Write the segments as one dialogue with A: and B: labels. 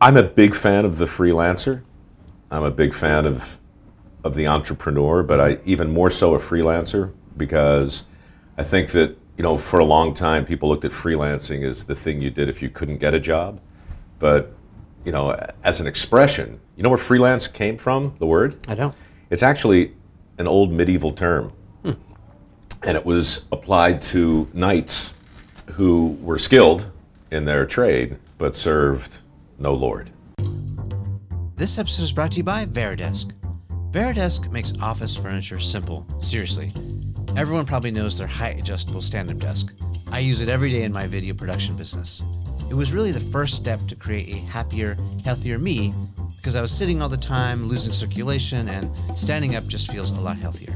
A: I'm a big fan of the freelancer. I'm a big fan of of the entrepreneur, but I even more so a freelancer because I think that you know for a long time people looked at freelancing as the thing you did if you couldn't get a job, but you know as an expression, you know where freelance came from? The word?
B: I don't.
A: It's actually an old medieval term, hmm. and it was applied to knights who were skilled in their trade but served no lord.
C: This episode is brought to you by Varidesk. Varidesk makes office furniture simple. Seriously. Everyone probably knows their height adjustable stand up desk. I use it every day in my video production business. It was really the first step to create a happier, healthier me because I was sitting all the time, losing circulation, and standing up just feels a lot healthier.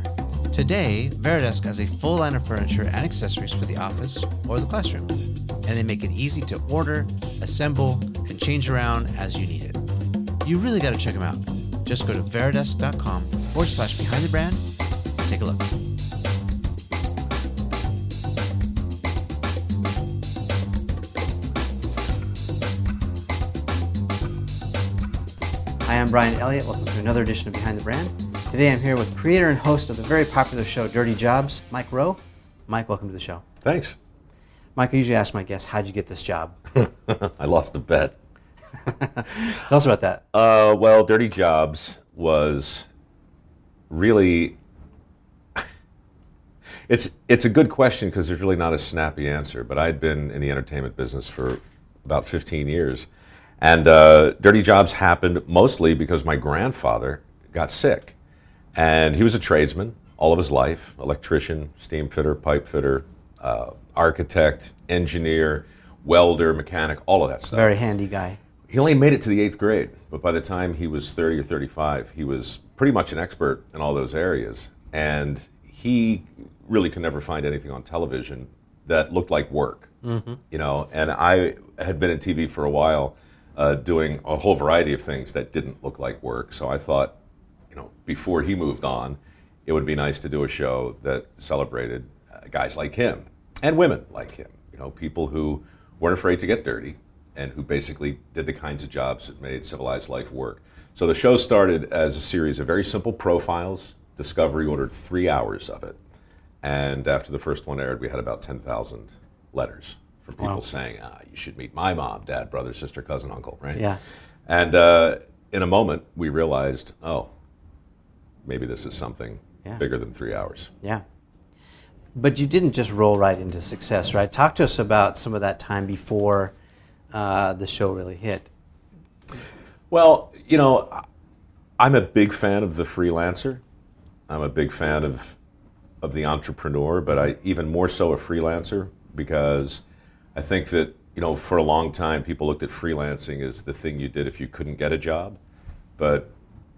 C: Today, Varidesk has a full line of furniture and accessories for the office or the classroom, and they make it easy to order, assemble, and change around as you need it. You really got to check them out. Just go to varidesk.com forward slash behind the brand and take a look.
B: Hi, I'm Bryan Elliott. Welcome to another edition of Behind the Brand. Today I'm here with creator and host of the very popular show Dirty Jobs, Mike Rowe. Mike, welcome to the show.
A: Thanks.
B: Mike, I usually ask my guests, how'd you get this job?
A: I lost a bet.
B: Tell us about that.
A: Uh, well, Dirty Jobs was really. it's it's a good question because there's really not a snappy answer. But I'd been in the entertainment business for about 15 years, and uh, Dirty Jobs happened mostly because my grandfather got sick, and he was a tradesman all of his life: electrician, steam fitter, pipe fitter, uh, architect, engineer, welder, mechanic, all of that stuff
B: Very handy guy.
A: he only made it to the eighth grade, but by the time he was 30 or 35, he was pretty much an expert in all those areas. And he really could never find anything on television that looked like work, you know. And I had been in TV for a while, uh, doing a whole variety of things that didn't look like work. So I thought, you know, before he moved on, it would be nice to do a show that celebrated uh, guys like him and women like him. You know, people who weren't afraid to get dirty and who basically did the kinds of jobs that made civilized life work. So the show started as a series of very simple profiles. Discovery ordered three hours of it. And after the first one aired, we had about 10,000 letters from people
B: Wow.
A: saying, ah, you should meet my mom, dad, brother, sister, cousin, uncle, right?
B: Yeah.
A: And uh, in a moment, we realized, oh, maybe this is something
B: Yeah.
A: bigger than three hours.
B: Yeah. But you didn't just roll right into success, right? Talk to us about some of that time before uh, the show really hit.
A: Well, you know, I'm a big fan of the freelancer. I'm a big fan of of the entrepreneur, but I even more so a freelancer because I think that you know for a long time people looked at freelancing as the thing you did if you couldn't get a job, but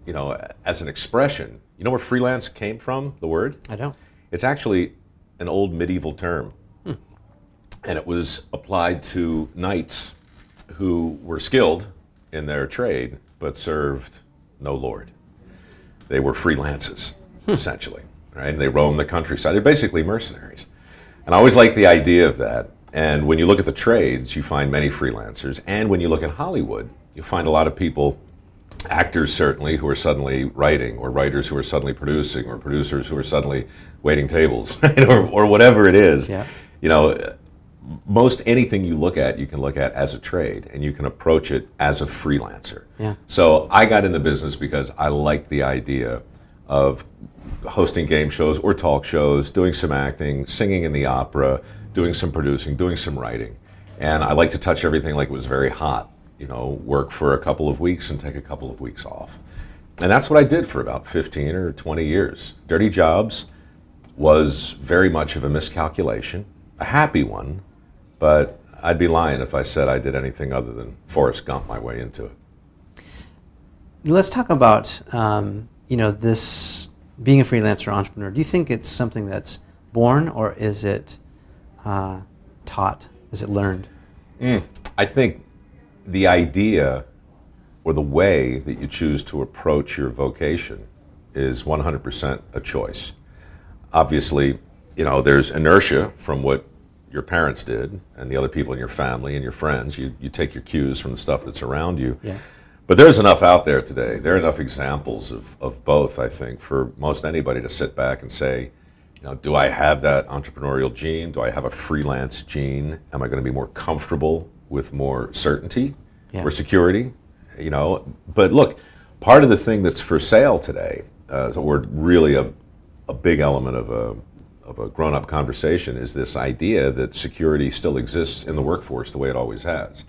A: you know as an expression, you know where freelance came from? The word?
B: I don't.
A: It's actually an old medieval term, and it was applied to knights who were skilled in their trade but served no lord. They were freelances, essentially, right? And they roamed the countryside. They're basically mercenaries. And I always like the idea of that. And when you look at the trades, you find many freelancers. And when you look at Hollywood, you find a lot of people actors certainly who are suddenly writing, or writers who are suddenly producing, or producers who are suddenly waiting tables, right? or, or whatever it is.
B: Yeah.
A: You know, most anything you look at, you can look at as a trade, and you can approach it as a freelancer.
B: Yeah.
A: So I got in the business because I liked the idea of hosting game shows or talk shows, doing some acting, singing in the opera, doing some producing, doing some writing. And I like to touch everything like it was very hot, you know, work for a couple of weeks and take a couple of weeks off. And that's what I did for about 15 or 20 years. Dirty Jobs was very much of a miscalculation, a happy one, but I'd be lying if I said I did anything other than Forrest Gump my way into it.
B: Let's talk about um, you know this being a freelancer entrepreneur. Do you think it's something that's born or is it uh, taught? Is it learned?
A: I think the idea or the way that you choose to approach your vocation is 100% a choice. Obviously, you know, there's inertia from what your parents did and the other people in your family and your friends. You, you take your cues from the stuff that's around you.
B: Yeah.
A: But there's enough out there today. There are enough examples of, of both, I think, for most anybody to sit back and say, you know, do I have that entrepreneurial gene? Do I have a freelance gene? Am I going to be more comfortable with more certainty
B: Yeah.
A: or security? You know, but look, part of the thing that's for sale today, uh, or really a, a big element of a of a grown up conversation, is this idea that security still exists in the workforce the way it always has.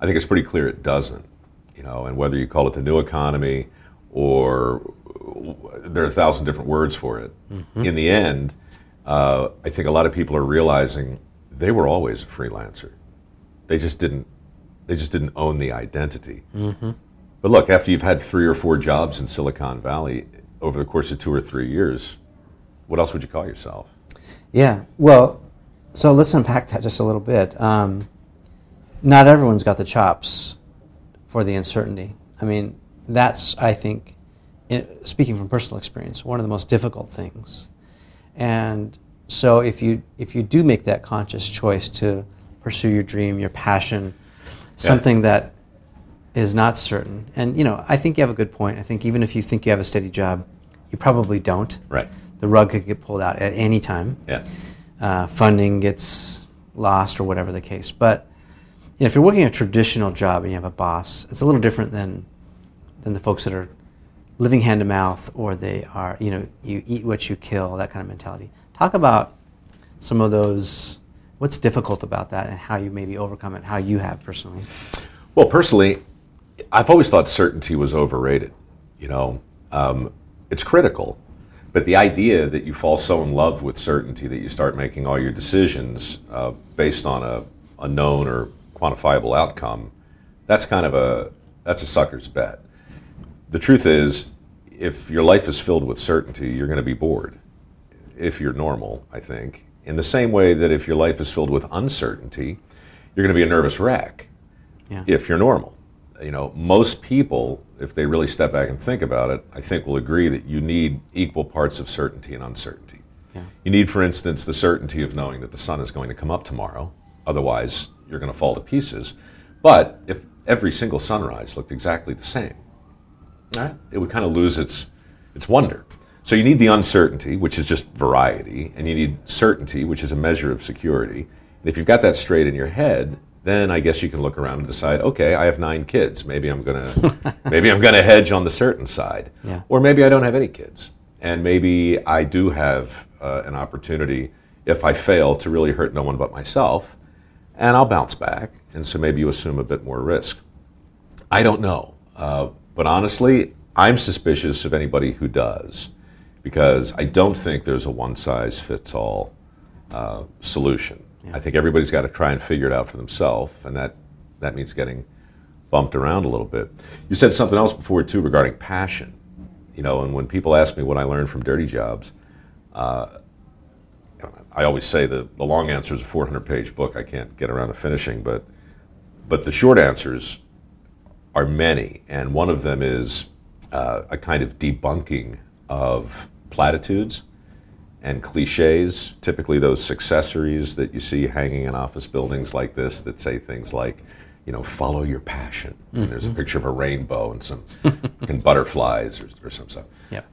A: I think it's pretty clear it doesn't. You know, and whether you call it the new economy or there are a thousand different words for it. In the end, uh, I think a lot of people are realizing they were always a freelancer. They just didn't. They just didn't own the identity. But look, after you've had three or four jobs in Silicon Valley over the course of two or three years, what else would you call yourself?
B: Yeah. Well, so let's unpack that just a little bit. Um, not everyone's got the chops for the uncertainty. I mean, that's I think, in, speaking from personal experience, one of the most difficult things. And so if you if you do make that conscious choice to pursue your dream, your passion, something that is not certain, and you know, I think you have a good point. I think even if you think you have a steady job, you probably don't.
A: Right.
B: The rug could get pulled out at any time
A: Yeah.
B: uh, funding gets lost or whatever the case. But you know, if you're working a traditional job and you have a boss, it's a little different than than the folks that are living hand to mouth or they are you know you eat what you kill that kind of mentality. Talk about some of those. What's difficult about that, and how you maybe overcome it? How you have personally?
A: Well, personally, I've always thought certainty was overrated. You know, um, it's critical, but the idea that you fall so in love with certainty that you start making all your decisions uh, based on a, a known or quantifiable outcome, that's kind of a that's a sucker's bet. The truth is, if your life is filled with certainty, you're going to be bored. If you're normal, I think. In the same way that if your life is filled with uncertainty, you're going to be a nervous wreck
B: Yeah.
A: if you're normal. You know, most people, if they really step back and think about it, I think will agree that you need equal parts of certainty and uncertainty.
B: Yeah.
A: You need, for instance, the certainty of knowing that the sun is going to come up tomorrow. Otherwise, you're going to fall to pieces. But if every single sunrise looked exactly the same, right, it would kind of lose its its wonder. So you need the uncertainty, which is just variety, and you need certainty, which is a measure of security. And if you've got that straight in your head, then I guess you can look around and decide, okay, I have nine kids. Maybe I'm gonna maybe I'm gonna hedge on the certain side,
B: Yeah.
A: or maybe I don't have any kids, and maybe I do have uh, an opportunity if I fail to really hurt no one but myself, and I'll bounce back. And so maybe you assume a bit more risk. I don't know. Uh, but honestly, I'm suspicious of anybody who does because I don't think there's a one size fits all uh, solution. I think everybody's got to try and figure it out for themselves, and that, that means getting bumped around a little bit. You said something else before, too, regarding passion. You know, and when people ask me what I learned from dirty jobs, uh, I always say the, the long answer is a 400 page book I can't get around to finishing, but, but the short answers are many, and one of them is uh, a kind of debunking of platitudes and cliches, typically those successories that you see hanging in office buildings like this that say things like, you know, follow your passion. And there's a picture of a rainbow and some and butterflies or, or some stuff.
B: Yep.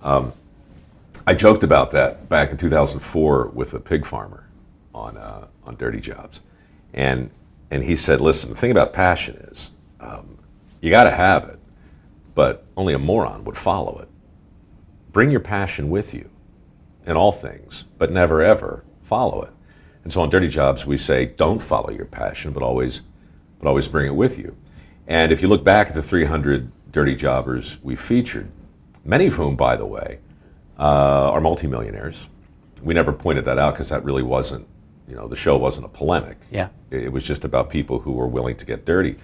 A: I joked about that back in 2004 with a pig farmer on uh, on Dirty Jobs, and and he said, "Listen, the thing about passion is, um, you got to have it, but only a moron would follow it. Bring your passion with you in all things, but never ever follow it. And so on Dirty Jobs, we say, don't follow your passion, but always, but always bring it with you. And if you look back at the 300 Dirty Jobbers we featured, many of whom, by the way, uh, are multimillionaires. We never pointed that out because that really wasn't, you know, the show wasn't a polemic.
B: Yeah.
A: It was just about people who were willing to get dirty.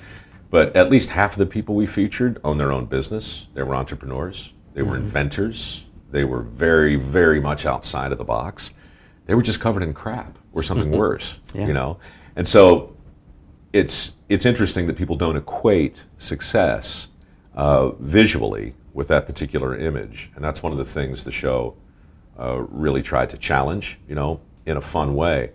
A: But at least half of the people we featured own their own business. They were entrepreneurs. They were inventors. They were very, very much outside of the box. They were just covered in crap or something worse,
B: Yeah.
A: you know. And so it's it's interesting that people don't equate success uh, visually with that particular image, and that's one of the things the show uh, really tried to challenge, you know, in a fun way.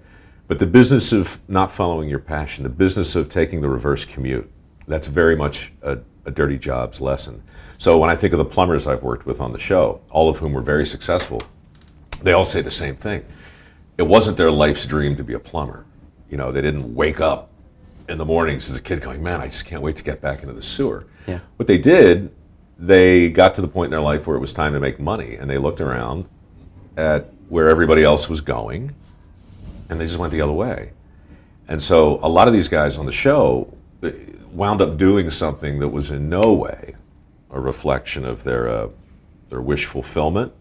A: But the business of not following your passion, the business of taking the reverse commute, that's very much a, a dirty jobs lesson. So when I think of the plumbers I've worked with on the show, all of whom were very successful, they all say the same thing. It wasn't their life's dream to be a plumber. You know, they didn't wake up in the mornings as a kid going, man, I just can't wait to get back into the sewer.
B: Yeah.
A: What they did, they got to the point in their life where it was time to make money, and they looked around at where everybody else was going, and they just went the other way. And so a lot of these guys on the show uh, wound up doing something that was in no way a reflection of their, uh, their wish fulfillment.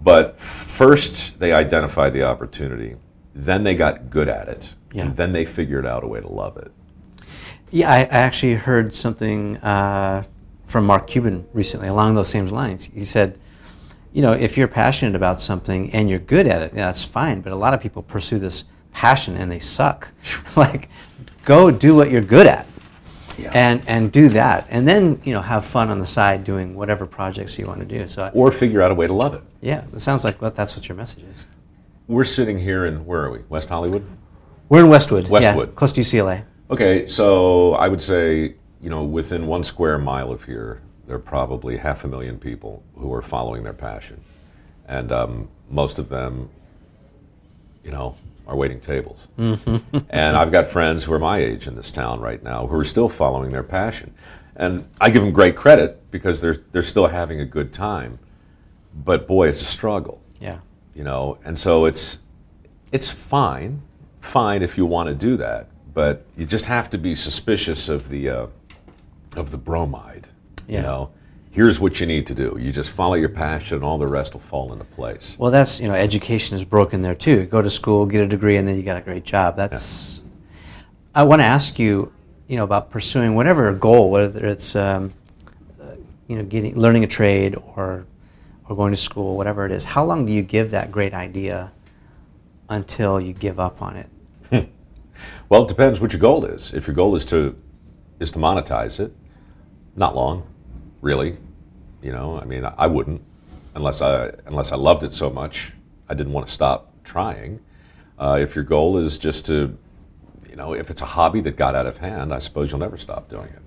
A: But first, they identified the opportunity. Then they got good at it.
B: Yeah.
A: And then they figured out a way to love it.
B: Yeah, I, I actually heard something uh, from Mark Cuban recently along those same lines. He said, you know, if you're passionate about something and you're good at it, yeah, that's fine. But a lot of people pursue this passion and they suck. like, go do what you're good at.
A: Yeah.
B: And, and do that, and then you know have fun on the side doing whatever projects you want to do. So I,
A: Or figure out a way to love it.
B: yeah, it sounds like well, that's what your message is.
A: We're sitting here in, where are we? West Hollywood?
B: We're in Westwood.
A: Westwood.
B: yeah, close to UCLA.
A: Okay, so I would say, you know, within one square mile of here, there are probably half a million people who are following their passion. And um, most of them, you know, are waiting tables. and I've got friends who are my age in this town right now who are still following their passion. And I give them great credit because they're, they're still having a good time. But boy, it's a struggle
B: Yeah.
A: you know and so it's it's fine fine if you want to do that but you just have to be suspicious of the uh, of the bromide
B: Yeah.
A: you know here's what you need to do you just follow your passion and all the rest will fall into place
B: Well, that's you know, education is broken there too. Go to school, get a degree, and then you got a great job. That's. I want to ask you, you know, about pursuing whatever goal, whether it's, um, uh, you know, getting learning a trade or, or going to school, whatever it is. How long do you give that great idea until you give up on it?
A: well it depends what your goal is if your goal is to is to monetize it not long really you know i mean i wouldn't unless i unless i loved it so much i didn't want to stop trying uh, if your goal is just to you know if it's a hobby that got out of hand i suppose you'll never stop doing it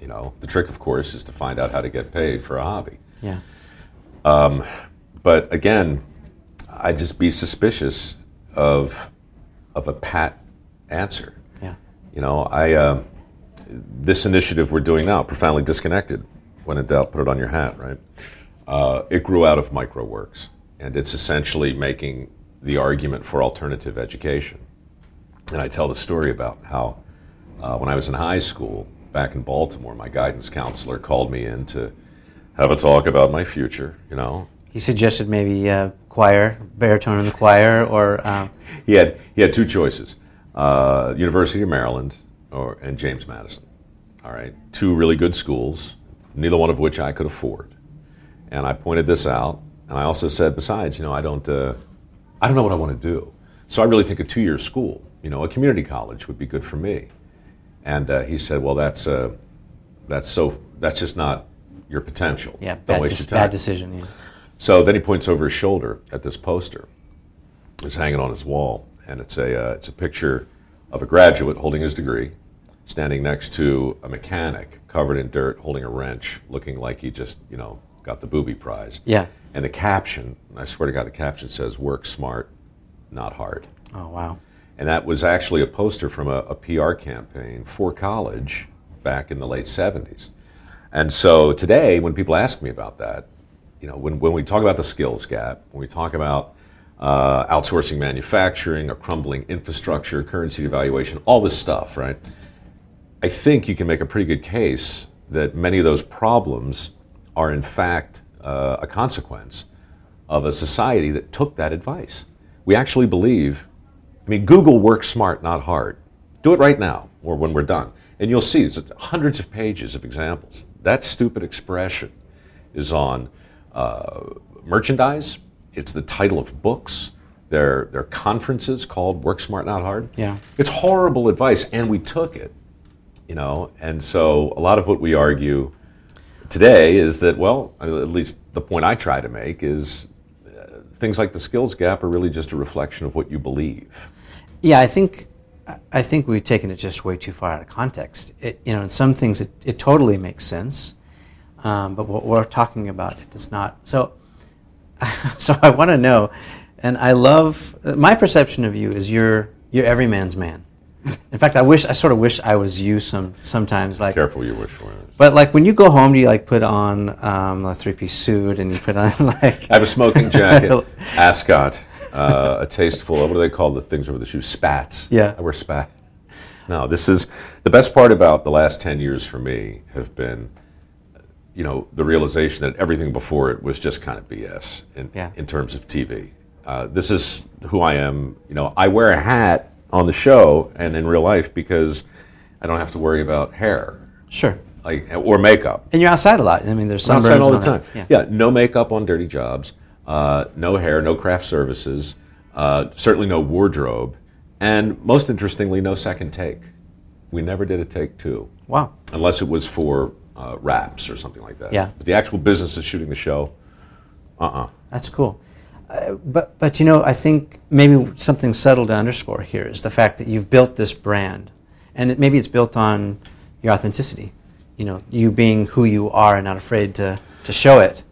A: you know the trick of course is to find out how to get paid for a hobby
B: Yeah.
A: but again, I'd just be suspicious of of a pat answer.
B: Yeah.
A: You know, I uh, this initiative we're doing now, profoundly disconnected. When in doubt, put it on your hat. Right? Uh, it grew out of mikeroweWORKS, and it's essentially making the argument for alternative education. And I tell the story about how uh, when I was in high school back in Baltimore, my guidance counselor called me in to have a talk about my future. You know,
B: He suggested maybe uh, choir, baritone in the choir, or um,
A: he had he had two choices: uh, University of Maryland or and James Madison. All right, two really good schools, neither one of which I could afford. And I pointed this out, and I also said, besides, you know, I don't uh, I don't know what I want to do. So I really think a two-year school, you know, a community college would be good for me. And uh, he said, well, that's uh, that's so that's just not your potential.
B: yeah,
A: don't
B: bad,
A: waste
B: dec-
A: your time.
B: bad decision. Yeah.
A: So then he points over his shoulder at this poster. It's hanging on his wall, and it's a uh, it's a picture of a graduate holding his degree, standing next to a mechanic covered in dirt, holding a wrench, looking like he just you know got the booby prize.
B: Yeah.
A: And the caption, I swear to God, the caption says "Work smart, not hard."
B: Oh wow.
A: And that was actually a poster from a, a PR campaign for college back in the late 70s. And so today, when people ask me about that, you know, when, when we talk about the skills gap, when we talk about uh, outsourcing manufacturing, a crumbling infrastructure, currency devaluation, all this stuff, right? I think you can make a pretty good case that many of those problems are, in fact, uh, a consequence of a society that took that advice. We actually believe, I mean, Google work smart, not hard. Do it right now or when we're done. And you'll see it's hundreds of pages of examples. That stupid expression is on uh, merchandise, it's the title of books. There, there are conferences called Work Smart, Not Hard.
B: Yeah.
A: It's horrible advice, and we took it, you know. And so a lot of what we argue today is that, well, at least the point I try to make is uh, things like the skills gap are really just a reflection of what you believe.
B: Yeah, I think I think we've taken it just way too far out of context. It, you know, in some things it, it totally makes sense, um, but what we're talking about it does not. So, so I want to know, and I love my perception of you is you're you're every man's man. In fact, I wish I sort of wish I was you some sometimes. Like
A: Careful you wish for it.
B: But like when you go home, do you like put on um, a three-piece suit and you put on like?
A: I have a smoking jacket, ascot, uh, a tasteful. What do they call the things over the shoes? Spats.
B: Yeah.
A: I wear spats. No, this is the best part about the last ten years for me have been, you know, the realization that everything before it was just kind of BS in
B: Yeah.
A: in terms of TV. Uh, this is who I am. You know, I wear a hat on the show and in real life because I don't have to worry about hair,
B: Sure.
A: like or makeup.
B: And you're outside a lot. I mean, there's sunburns
A: outside all the time. Yeah. no makeup on dirty jobs, uh, no hair, no craft services, uh, certainly no wardrobe, and most interestingly, no second take. We never did a take two,
B: Wow.
A: unless it was for uh, raps or something like that.
B: Yeah.
A: But the actual business of shooting the show, uh-uh.
B: That's cool. Uh, but but you know, I think maybe something subtle to underscore here is the fact that you've built this brand, and it, maybe it's built on your authenticity. You know, you being who you are and not afraid to to show it.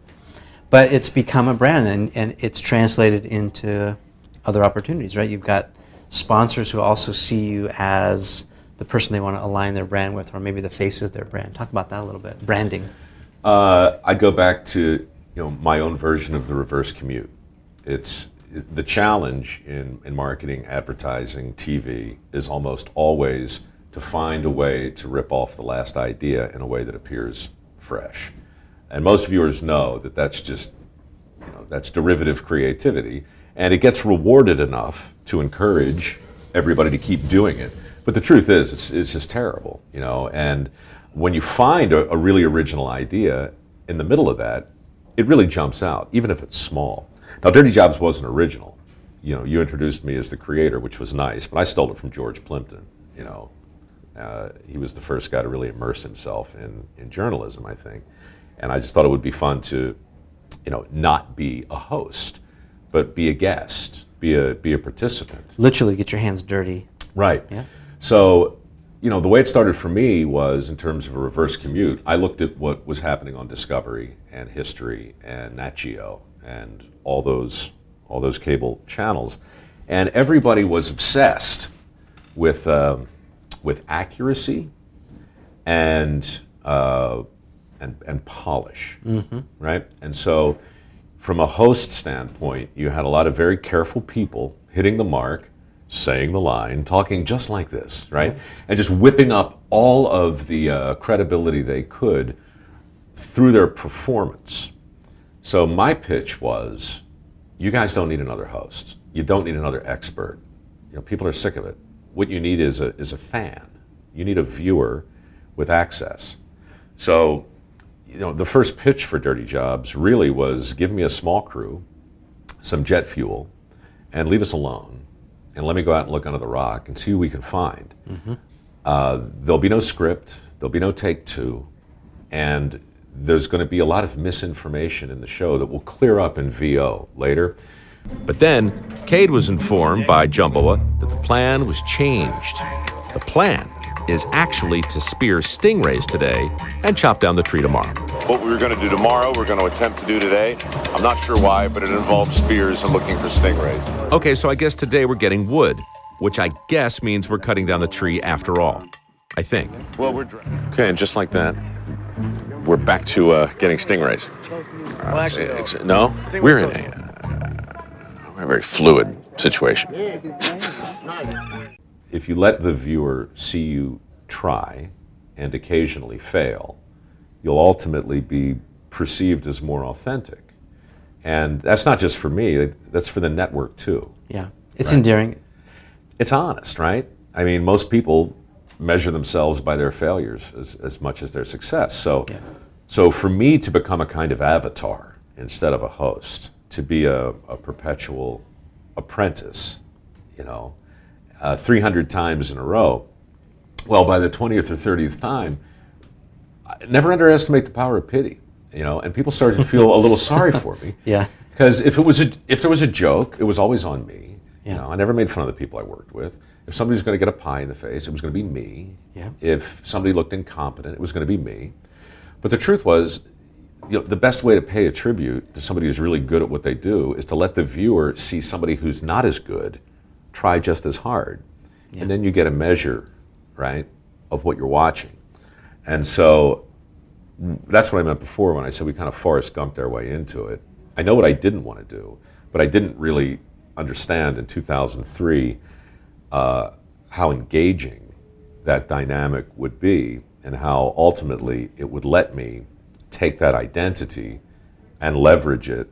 B: But it's become a brand, and, and it's translated into other opportunities, right? You've got sponsors who also see you as the person they want to align their brand with, or maybe the face of their brand. Talk about that a little bit. Branding.
A: Uh, I go back to you know my own version of the reverse commute. It's the challenge in, in marketing, advertising, TV is almost always to find a way to rip off the last idea in a way that appears fresh. And most viewers know that that's just you know that's derivative creativity, and it gets rewarded enough to encourage everybody to keep doing it. But the truth is, it's, it's just terrible, you know. And when you find a, a really original idea in the middle of that, it really jumps out, even if it's small. Now, Dirty Jobs wasn't original. You know, you introduced me as the creator, which was nice, but I stole it from George Plimpton. You know, uh, he was the first guy to really immerse himself in, in journalism, I think. And I just thought it would be fun to, you know, not be a host, but be a guest, be a be a participant.
B: Literally, get your hands dirty.
A: Right.
B: Yeah.
A: So, you know, the way it started for me was in terms of a reverse commute. I looked at what was happening on Discovery and History and Nat Geo and all those all those cable channels, and everybody was obsessed with um, with accuracy and uh, and and polish, right? And so, from a host standpoint, you had a lot of very careful people hitting the mark, saying the line, talking just like this, right? And just whipping up all of the uh, credibility they could through their performance. So my pitch was, you guys don't need another host. You don't need another expert. You know, people are sick of it. What you need is a is a fan. You need a viewer with access. So, you know, the first pitch for Dirty Jobs really was give me a small crew, some jet fuel, and leave us alone, and let me go out and look under the rock and see who we can find. Uh, there'll be no script. There'll be no take two, and there's going to be a lot of misinformation in the show that will clear up in VO later. But then, Cade was informed by Jumboa that the plan was changed. The plan is actually to spear stingrays today and chop down the tree tomorrow.
D: What we were going to do tomorrow, we're going to attempt to do today. I'm not sure why, but it involves spears and looking for stingrays.
A: Okay, so I guess today we're getting wood, which I guess means we're cutting down the tree after all. I think.
D: Well, we're. Dr-
A: Okay, and just like that, we're back to uh, getting stingrays.
D: well, actually, no.
A: Ex- no, we're in a, uh, a very fluid situation. If you let the viewer see you try and occasionally fail, you'll ultimately be perceived as more authentic. And that's not just for me, that's for the network too.
B: Yeah, it's
A: Right.
B: endearing.
A: It's honest, right? I mean, most people measure themselves by their failures as, as much as their success. So,
B: Yeah.
A: so for me to become a kind of avatar instead of a host, to be a, a perpetual apprentice, you know, uh, 300 times in a row, well, by the 20th or 30th time, never underestimate the power of pity, you know, and people started to feel a little sorry for me.
B: Yeah.
A: Because if it was a, if there was a joke, it was always on me.
B: Yeah.
A: You know, I never made fun of the people I worked with. If somebody was going to get a pie in the face, it was going to be me.
B: Yeah.
A: If somebody looked incompetent, it was going to be me. But the truth was, you know, the best way to pay a tribute to somebody who's really good at what they do is to let the viewer see somebody who's not as good try just as hard. And then you get a measure, right, of what you're watching. And so that's what I meant before when I said we kind of Forrest Gumped our way into it. I know what I didn't want to do, but I didn't really understand in 2003 uh, how engaging that dynamic would be and how ultimately it would let me take that identity and leverage it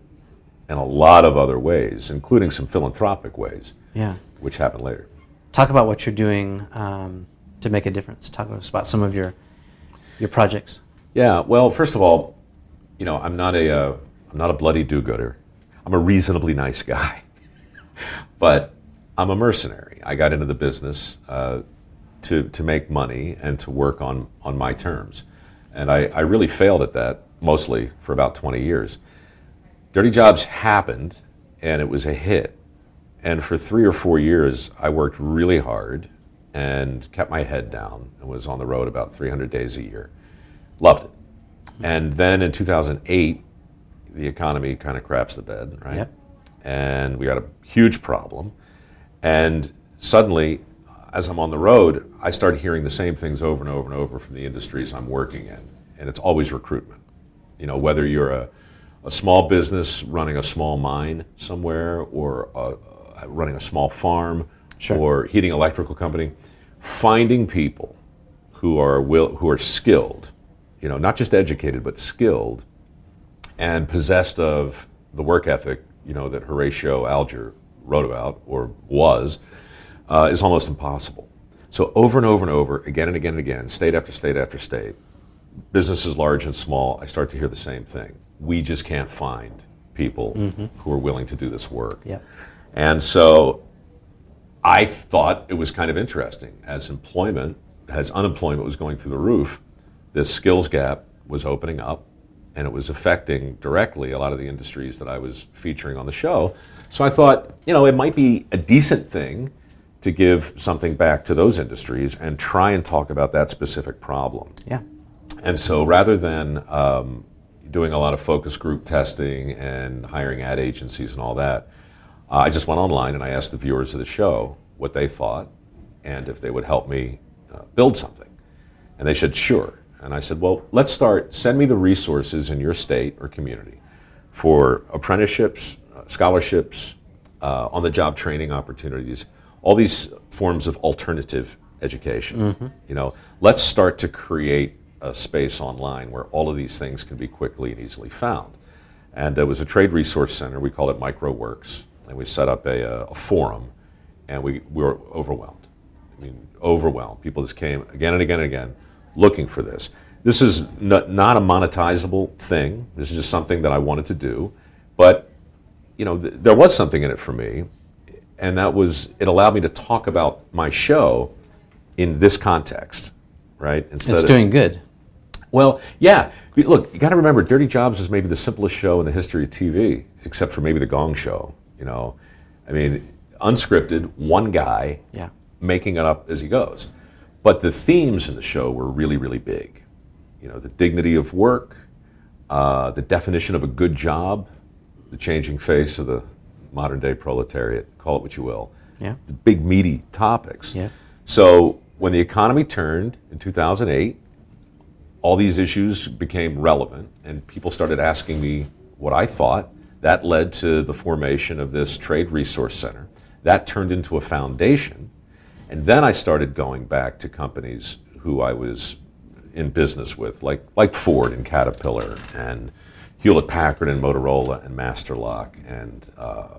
A: in a lot of other ways, including some philanthropic ways,
B: Yeah.
A: which happened later.
B: Talk about what you're doing um, to make a difference. Talk to us about some of your your projects.
A: Yeah, well, first of all, you know, I'm not a uh, I'm not a bloody do-gooder. I'm a reasonably nice guy, but I'm a mercenary. I got into the business uh, to to make money and to work on on my terms, and I, I really failed at that mostly for about 20 years. Dirty Jobs happened, and it was a hit. And for three or four years, I worked really hard and kept my head down and was on the road about 300 days a year. Loved it. And then in 2008, the economy kind of craps the bed, right?
B: Yep.
A: And we got a huge problem. And suddenly, as I'm on the road, I start hearing the same things over and over and over from the industries I'm working in. And it's always recruitment. You know, whether you're a, a small business running a small mine somewhere or a, a- running a small farm
B: Sure.
A: or heating electrical company, finding people who are will, who are skilled, you know, not just educated but skilled, and possessed of the work ethic, you know, that Horatio Alger wrote about or was, uh, is almost impossible. So over and over and over, again and again and again, state after state after state, businesses large and small, I start to hear the same thing. We just can't find people who are willing to do this work.
B: Yeah.
A: And so I thought it was kind of interesting. As employment, as unemployment was going through the roof, this skills gap was opening up and it was affecting directly a lot of the industries that I was featuring on the show. So I thought, you know, it might be a decent thing to give something back to those industries and try and talk about that specific problem.
B: Yeah.
A: And so rather than um, doing a lot of focus group testing and hiring ad agencies and all that, uh, I just went online and I asked the viewers of the show what they thought and if they would help me uh, build something. And they said, sure. And I said, well, let's start. Send me the resources in your state or community for apprenticeships, uh, scholarships, uh, on the job training opportunities, all these forms of alternative education. You know, let's start to create a space online where all of these things can be quickly and easily found. And it was a trade resource center. We called it mikeroweWORKS, and we set up a, uh, a forum, and we, we were overwhelmed. I mean, overwhelmed. People just came again and again and again looking for this. This is not, not a monetizable thing. This is just something that I wanted to do. But, you know, th- there was something in it for me, and that was it allowed me to talk about my show in this context, right? Instead
B: It's
A: of-
B: doing good.
A: well, yeah. Look, you got to remember, Dirty Jobs is maybe the simplest show in the history of TV, except for maybe the Gong Show. You know, I mean, unscripted, one guy
B: Yeah.
A: making it up as he goes. But the themes in the show were really, really big. You know, the dignity of work, uh, the definition of a good job, the changing face of the modern day proletariat, call it what you will.
B: Yeah.
A: The big meaty topics.
B: Yeah.
A: So when the economy turned in 2008, all these issues became relevant, and people started asking me what I thought. That led to the formation of this trade resource center. That turned into a foundation. And then I started going back to companies who I was in business with, like, like Ford and Caterpillar, and Hewlett Packard and Motorola and Masterlock and uh,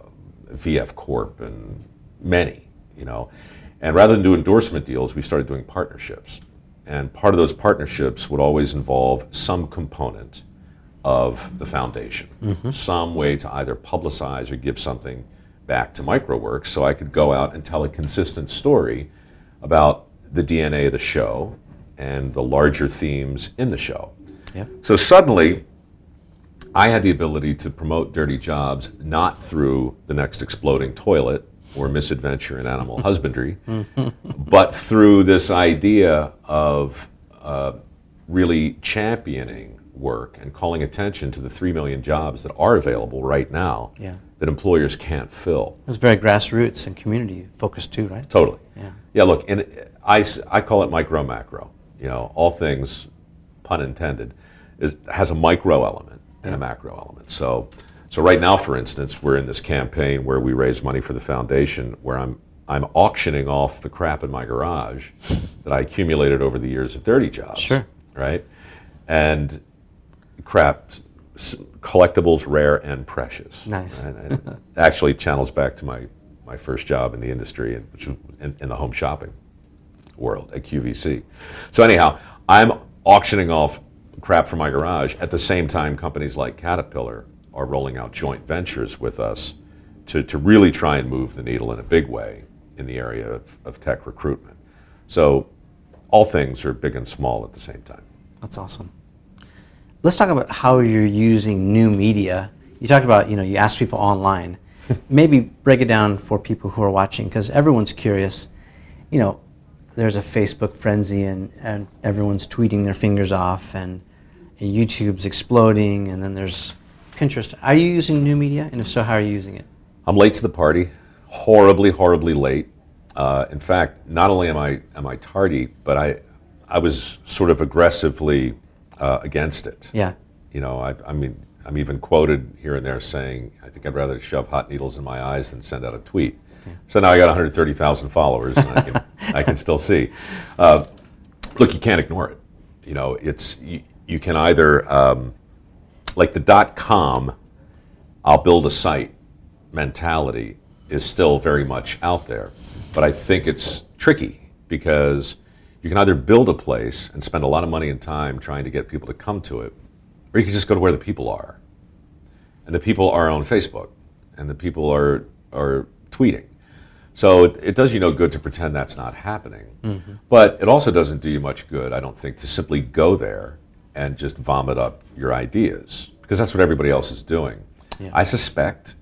A: VF Corp and many, you know. And rather than do endorsement deals, we started doing partnerships. And part of those partnerships would always involve some component of the foundation, mm-hmm. some way to either publicize or give something back to mikeroweWORKS so I could go out and tell a consistent story about the DNA of the show and the larger themes in the show.
B: Yeah.
A: So suddenly, I had the ability to promote dirty jobs not through the next exploding toilet, or misadventure in animal husbandry, but through this idea of uh, really championing work and calling attention to the three million jobs that are available right now
B: Yeah.
A: that employers can't fill.
B: It's very grassroots and community focused too, right?
A: Totally.
B: Yeah.
A: Yeah. Look, and I, I call it micro macro. You know, all things, pun intended, is has a micro element and a macro element. So, so right now, for instance, we're in this campaign where we raise money for the foundation, where I'm I'm auctioning off the crap in my garage that I accumulated over the years of dirty jobs.
B: Sure.
A: Right. And crap, collectibles, rare and precious.
B: Nice.
A: And actually channels back to my, my first job in the industry, and- which was in, in the home shopping world at QVC. So anyhow, I'm auctioning off crap from my garage. At the same time, companies like Caterpillar are rolling out joint ventures with us to, to really try and move the needle in a big way in the area of, of tech recruitment. So all things are big and small at the same time.
B: That's awesome. Let's talk about how you're using new media. You talked about, you know, you ask people online. Maybe break it down for people who are watching because everyone's curious. You know, there's a Facebook frenzy and, and everyone's tweeting their fingers off and, and YouTube's exploding and then there's Pinterest. Are you using new media? And if so, how are you using it?
A: I'm late to the party, horribly, horribly late. Uh, in fact, not only am I am I tardy, but I I was sort of aggressively uh, against it.
B: Yeah.
A: You know, I, I mean, I'm even quoted here and there saying, "I think I'd rather shove hot needles in my eyes than send out a tweet." So now I got 130,000 followers, and I can I can still see. Uh, look, you can't ignore it. You know, it's you, you can either um, like the dot com. I'll build a site mentality is still very much out there. But I think it's tricky because you can either build a place and spend a lot of money and time trying to get people to come to it, or you can just go to where the people are. And the people are on Facebook, and the people are, are tweeting. So it, it does you no good to pretend that's not happening. But it also doesn't do you much good, I don't think, to simply go there and just vomit up your ideas, because that's what everybody else is doing.
B: Yeah.
A: I suspect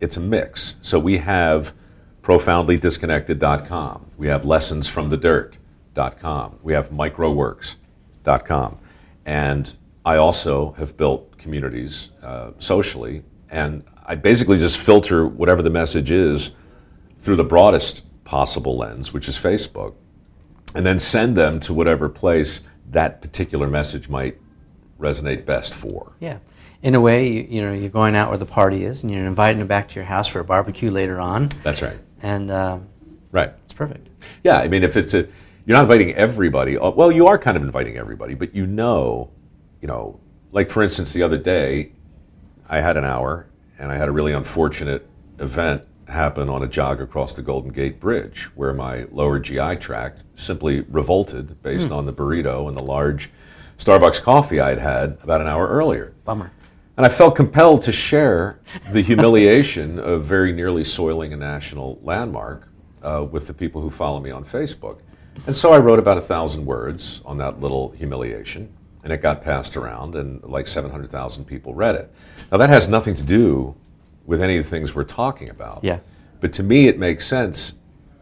A: it's a mix. So we have profoundlydisconnected.com. We have lessonsfromthedirt.com. We have mikeroweworks.com. And I also have built communities uh, socially, and I basically just filter whatever the message is through the broadest possible lens, which is Facebook, and then send them to whatever place that particular message might resonate best for.
B: Yeah. In a way, you, you know, you're going out where the party is and you're inviting them back to your house for a barbecue later on.
A: That's right.
B: And uh,
A: Right.
B: it's perfect.
A: Yeah, I mean, if it's a, you're not inviting everybody. uh, Well, you are kind of inviting everybody, but you know, you know, like for instance, the other day, I had an hour, and I had a really unfortunate event happen on a jog across the Golden Gate Bridge, where my lower GI tract simply revolted based on the burrito and the large Starbucks coffee I had had about an hour earlier.
B: Bummer.
A: And I felt compelled to share the humiliation of very nearly soiling a national landmark uh, with the people who follow me on Facebook. And so I wrote about a thousand words on that little humiliation, and it got passed around, and like 700,000 people read it. Now, that has nothing to do with any of the things we're talking about.
B: Yeah.
A: But to me, it makes sense.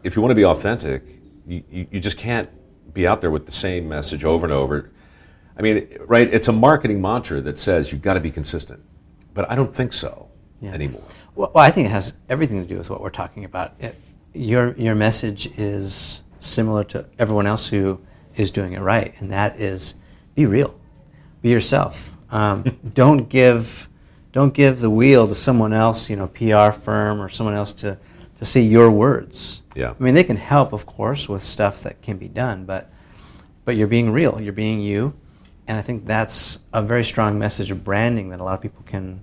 A: If you want to be authentic, you, you, you just can't be out there with the same message over and over. I mean, right? It's a marketing mantra that says you've got to be consistent. But I don't think so
B: Yeah.
A: anymore.
B: Well, well, I think it has everything to do with what we're talking about. It, your your message is similar to everyone else who is doing it right, and that is be real, be yourself. Um, don't give don't give the wheel to someone else, you know, PR firm or someone else to to say your words.
A: Yeah.
B: I mean, they can help, of course, with stuff that can be done, but but you're being real. You're being you, and I think that's a very strong message of branding that a lot of people can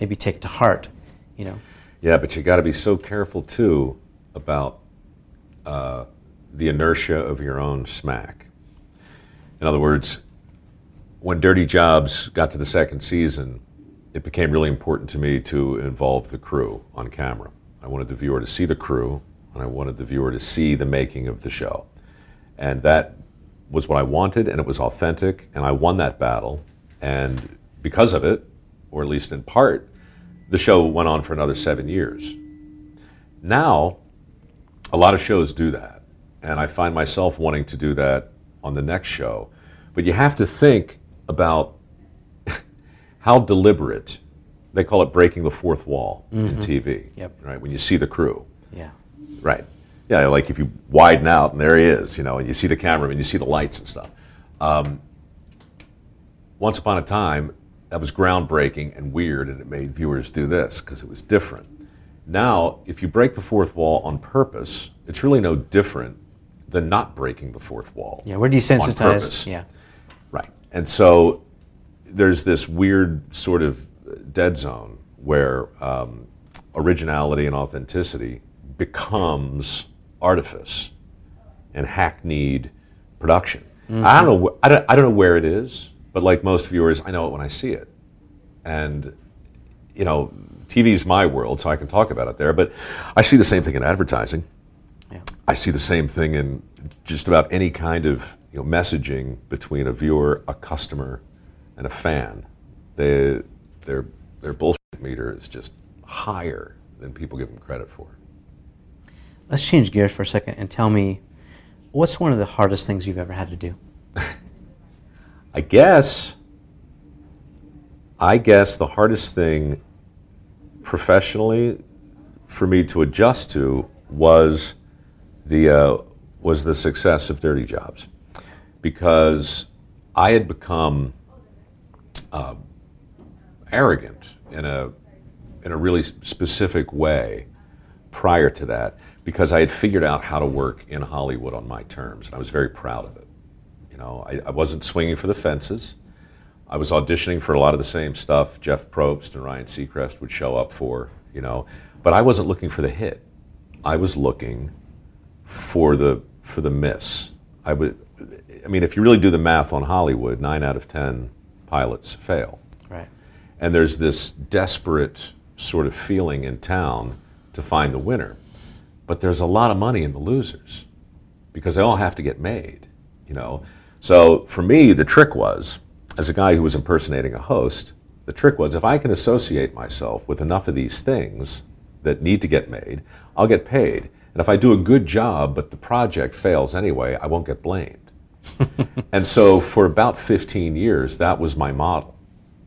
B: maybe take to heart. You know.
A: Yeah, but you got to be so careful too about uh, the inertia of your own smack. In other words, when Dirty Jobs got to the second season, it became really important to me to involve the crew on camera. I wanted the viewer to see the crew, and I wanted the viewer to see the making of the show. And that was what I wanted, and it was authentic, and I won that battle. And because of it, or at least in part, the show went on for another seven years. Now, a lot of shows do that, and I find myself wanting to do that on the next show. But you have to think about how deliberate they call it breaking the fourth wall in TV.
B: Yep.
A: Right when you see the crew.
B: Yeah.
A: Right. Yeah, like if you widen out and there he is, you know, and you see the cameraman, you see the lights and stuff. Um, once upon a time, that was groundbreaking and weird, and it made viewers do this because it was different. Now, if you break the fourth wall on purpose, it's really no different than not breaking the fourth wall.
B: Yeah. We're desensitized. Yeah.
A: Right. And so there's this weird sort of dead zone where um, originality and authenticity becomes artifice and hackneyed production. I don't know. I don't, I don't know where it is, but like most viewers, I know it when I see it. And you know, TV is my world, so I can talk about it there. But I see the same thing in advertising.
B: Yeah.
A: I see the same thing in just about any kind of you know, messaging between a viewer, a customer, and a fan. They, their, their bullshit meter is just higher than people give them credit for.
B: Let's change gears for a second and tell me what's one of the hardest things you've ever had to do?
A: I guess, I guess the hardest thing professionally for me to adjust to was the uh, was the success of Dirty Jobs, because I had become uh, arrogant in a in a really specific way prior to that, because I had figured out how to work in Hollywood on my terms, and I was very proud of it. You know, I, I wasn't swinging for the fences. I was auditioning for a lot of the same stuff Jeff Probst and Ryan Seacrest would show up for, you know, but I wasn't looking for the hit. I was looking for the for the miss. I would, I mean, if you really do the math on Hollywood, nine out of ten pilots fail,
B: Right.
A: and there's this desperate sort of feeling in town to find the winner, but there's a lot of money in the losers because they all have to get made, you know. So for me, the trick was, as a guy who was impersonating a host, the trick was if I can associate myself with enough of these things that need to get made, I'll get paid. And if I do a good job, but the project fails anyway, I won't get blamed. and so for about 15 years, that was my model.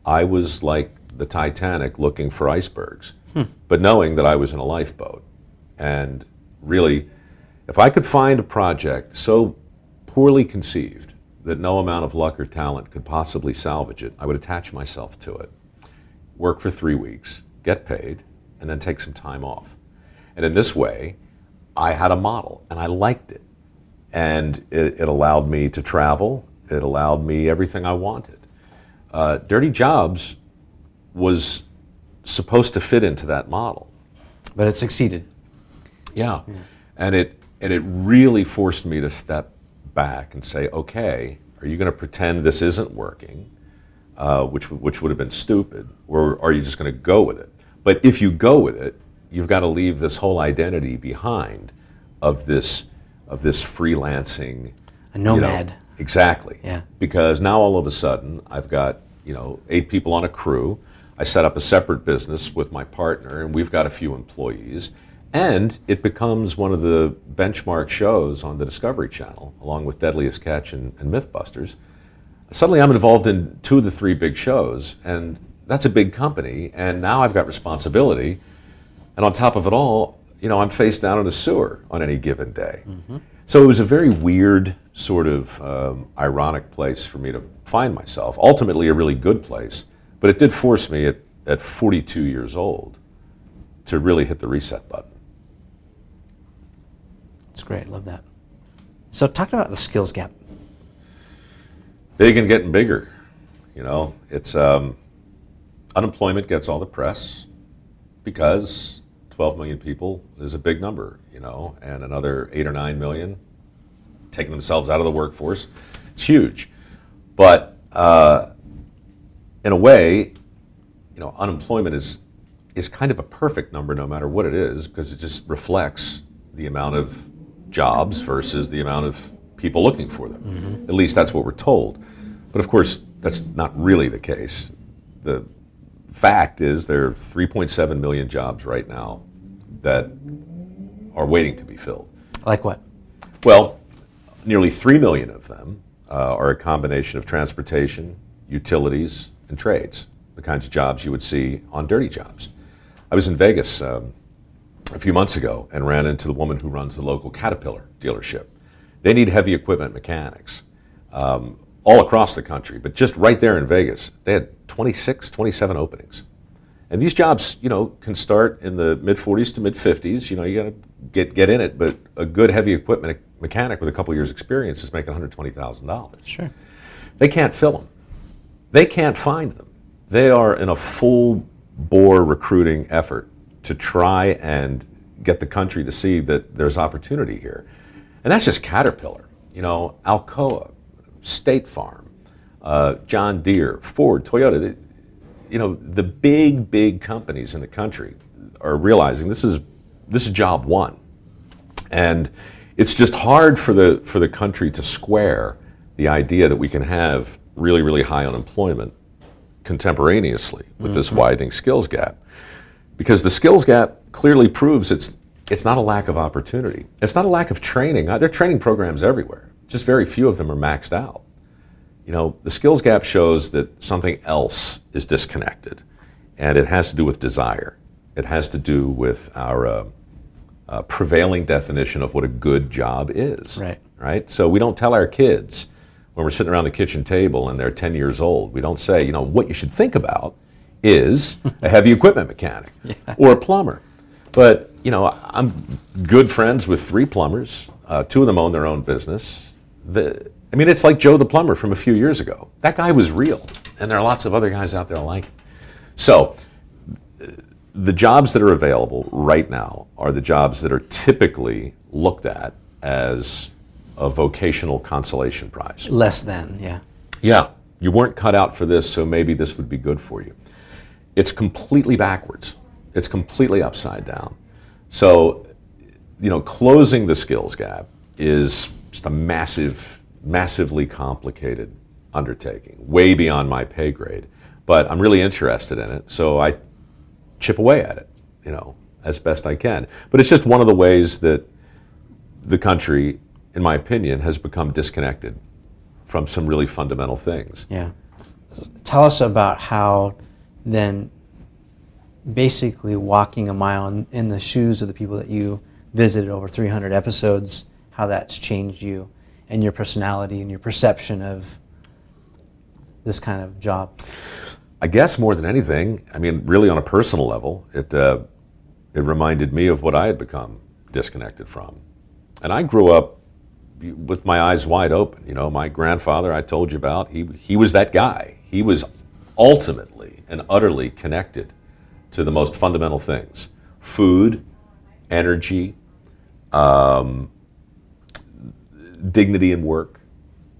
A: I was like the Titanic looking for icebergs, hmm. but knowing that I was in a lifeboat. And really, if I could find a project so poorly conceived that no amount of luck or talent could possibly salvage it, I would attach myself to it, work for three weeks, get paid, and then take some time off. And in this way, I had a model and I liked it. And it, it allowed me to travel, it allowed me everything I wanted. Uh, Dirty Jobs was supposed to fit into that model.
B: But it succeeded.
A: Yeah. And it and it really forced me to step back and say, okay, are you going to pretend this isn't working, uh, which which would have been stupid, or are you just going to go with it? But if you go with it, you've got to leave this whole identity behind of this of this freelancing
B: A
A: you know,
B: nomad.
A: exactly.
B: Yeah.
A: Because now all of a sudden I've got, you know, eight people on a crew. I set up a separate business with my partner and we've got a few employees. And it becomes one of the benchmark shows on the Discovery Channel, along with Deadliest Catch and, and Mythbusters. Suddenly I'm involved in two of the three big shows, and that's a big company, and now I've got responsibility. And on top of it all, you know, I'm face down in a sewer on any given day. So it was a very weird, sort of um, ironic place for me to find myself. Ultimately, a really good place, but it did force me at, at 42 years old to really hit the reset button.
B: It's great. Love that. So, talk about the skills gap.
A: Big and getting bigger. You know, it's um, unemployment gets all the press because 12 million people is a big number, you know, and another eight or nine million taking themselves out of the workforce. It's huge. But uh, in a way, you know, unemployment is is kind of a perfect number no matter what it is because it just reflects the amount of jobs versus the amount of people looking for them. At least that's what we're told. But of course, that's not really the case. The fact is there are 3.7 million jobs right now that are waiting to be filled.
B: Like what?
A: Well, nearly 3 million of them uh, are a combination of transportation, utilities, and trades, the kinds of jobs you would see on dirty jobs. I was in Vegas um, a few months ago and ran into the woman who runs the local Caterpillar dealership. They need heavy equipment mechanics um, all across the country, but just right there in Vegas, they had 26, 27 openings. And these jobs, you know, can start in the mid 40s to mid 50s. You know, you got to get get in it, but a good heavy equipment mechanic with a couple years experience is making $120,000.
B: Sure.
A: They can't fill them. They can't find them. They are in a full bore recruiting effort to try and get the country to see that there's opportunity here. And that's just Caterpillar. You know, Alcoa, State Farm, uh, John Deere, Ford, Toyota. You know, the big, big companies in the country are realizing this is this is job one, and it's just hard for the for the country to square the idea that we can have really, really high unemployment contemporaneously with mm-hmm. this widening skills gap, because the skills gap clearly proves it's it's not a lack of opportunity. It's not a lack of training. There are training programs everywhere. Just very few of them are maxed out. You know, the skills gap shows that something else is disconnected, and it has to do with desire. It has to do with our uh, uh, prevailing definition of what a good job is.
B: Right.
A: Right. So we don't tell our kids when we're sitting around the kitchen table and they're 10 years old. We don't say, you know, what you should think about is a heavy equipment mechanic yeah. or a plumber. But you know, I'm good friends with three plumbers. Uh, two of them own their own business. The, I mean, it's like Joe the plumber from a few years ago. That guy was real, and there are lots of other guys out there like him. So, the jobs that are available right now are the jobs that are typically looked at as a vocational consolation prize.
B: Less than, yeah.
A: Yeah, you weren't cut out for this, so maybe this would be good for you. It's completely backwards. It's completely upside down. So, you know, closing the skills gap is just a massive massively complicated undertaking, way beyond my pay grade. But I'm really interested in it, so I chip away at it, you know, as best I can. But it's just one of the ways that the country, in my opinion, has become disconnected from some really fundamental things.
B: Yeah. Tell us about how then basically walking a mile in, in the shoes of the people that you visited over 300 episodes, how that's changed you and your personality and your perception of this kind of job?
A: I guess more than anything, I mean, really on a personal level, it uh, it reminded me of what I had become disconnected from, and I grew up with my eyes wide open. You know, my grandfather I told you about, he he was that guy. He was ultimately and utterly connected to the most fundamental things: food, energy, um, dignity in work.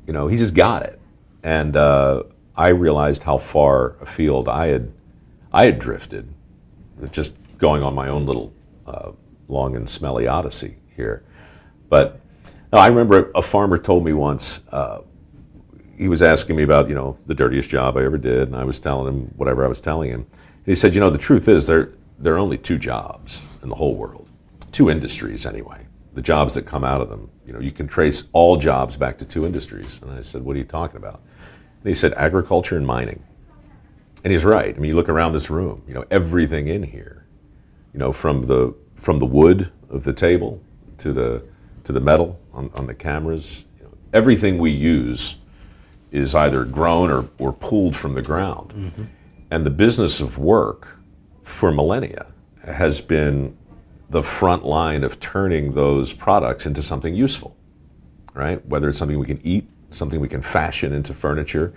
A: You know, he just got it. And uh, I realized how far afield I had, I had drifted, just going on my own little uh, long and smelly odyssey here. But I remember a farmer told me once, uh, he was asking me about, you know, the dirtiest job I ever did, and I was telling him whatever I was telling him. And he said, you know, the truth is there, there are only two jobs in the whole world, two industries anyway the jobs that come out of them. You know, you can trace all jobs back to two industries. And I said, what are you talking about? And he said, agriculture and mining. And he's right. I mean, you look around this room, you know, everything in here, you know, from the from the wood of the table to the to the metal on, on the cameras, you know, everything we use is either grown or, or pulled from the ground. Mm-hmm. And the business of work for millennia has been the front line of turning those products into something useful, right? Whether it's something we can eat, something we can fashion into furniture,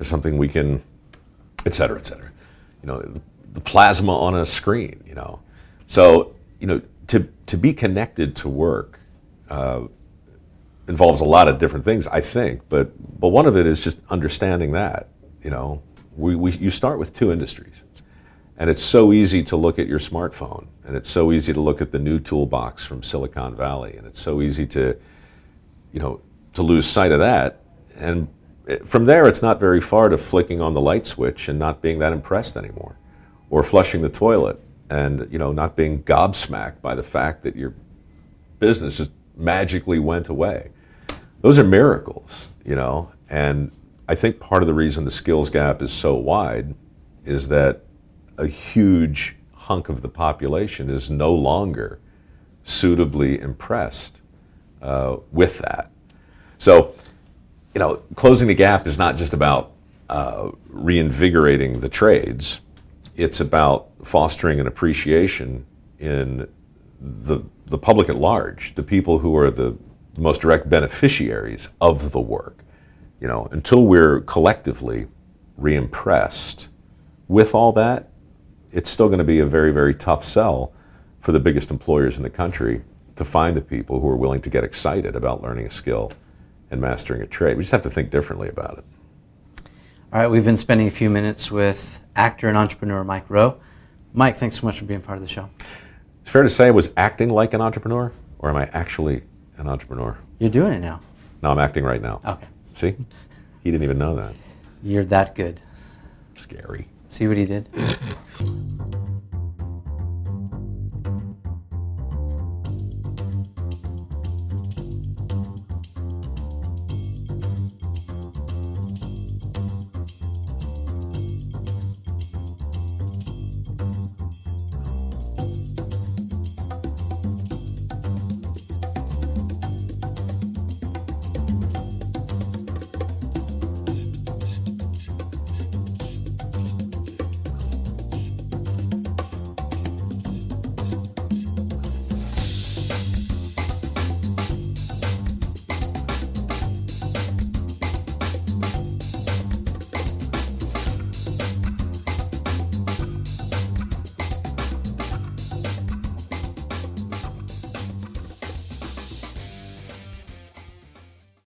A: or something we can, et cetera, et cetera. You know, the plasma on a screen, you know. So, you know, to, to be connected to work uh, involves a lot of different things, I think, but, but one of it is just understanding that, you know. We, we, you start with two industries and it's so easy to look at your smartphone, and it's so easy to look at the new toolbox from Silicon Valley, and it's so easy to, you know, to lose sight of that. And from there, it's not very far to flicking on the light switch and not being that impressed anymore, or flushing the toilet and you know not being gobsmacked by the fact that your business just magically went away. Those are miracles, you know. And I think part of the reason the skills gap is so wide is that a huge hunk of the population is no longer suitably impressed uh, with that. So, you know, closing the gap is not just about uh, reinvigorating the trades, it's about fostering an appreciation in the, the public at large, the people who are the most direct beneficiaries of the work. You know, until we're collectively reimpressed with all that, it's still going to be a very, very tough sell for the biggest employers in the country to find the people who are willing to get excited about learning a skill and mastering a trade. We just have to think differently about it.
B: All right, we've been spending a few minutes with actor and entrepreneur Mike Rowe. Mike, thanks so much for being part of the show.
A: It's fair to say I was acting like an entrepreneur, or am I actually an entrepreneur?
B: You're doing it now.
A: No, I'm acting right now.
B: Okay.
A: See? He didn't even know that.
B: You're that good.
A: Scary.
B: See what he did?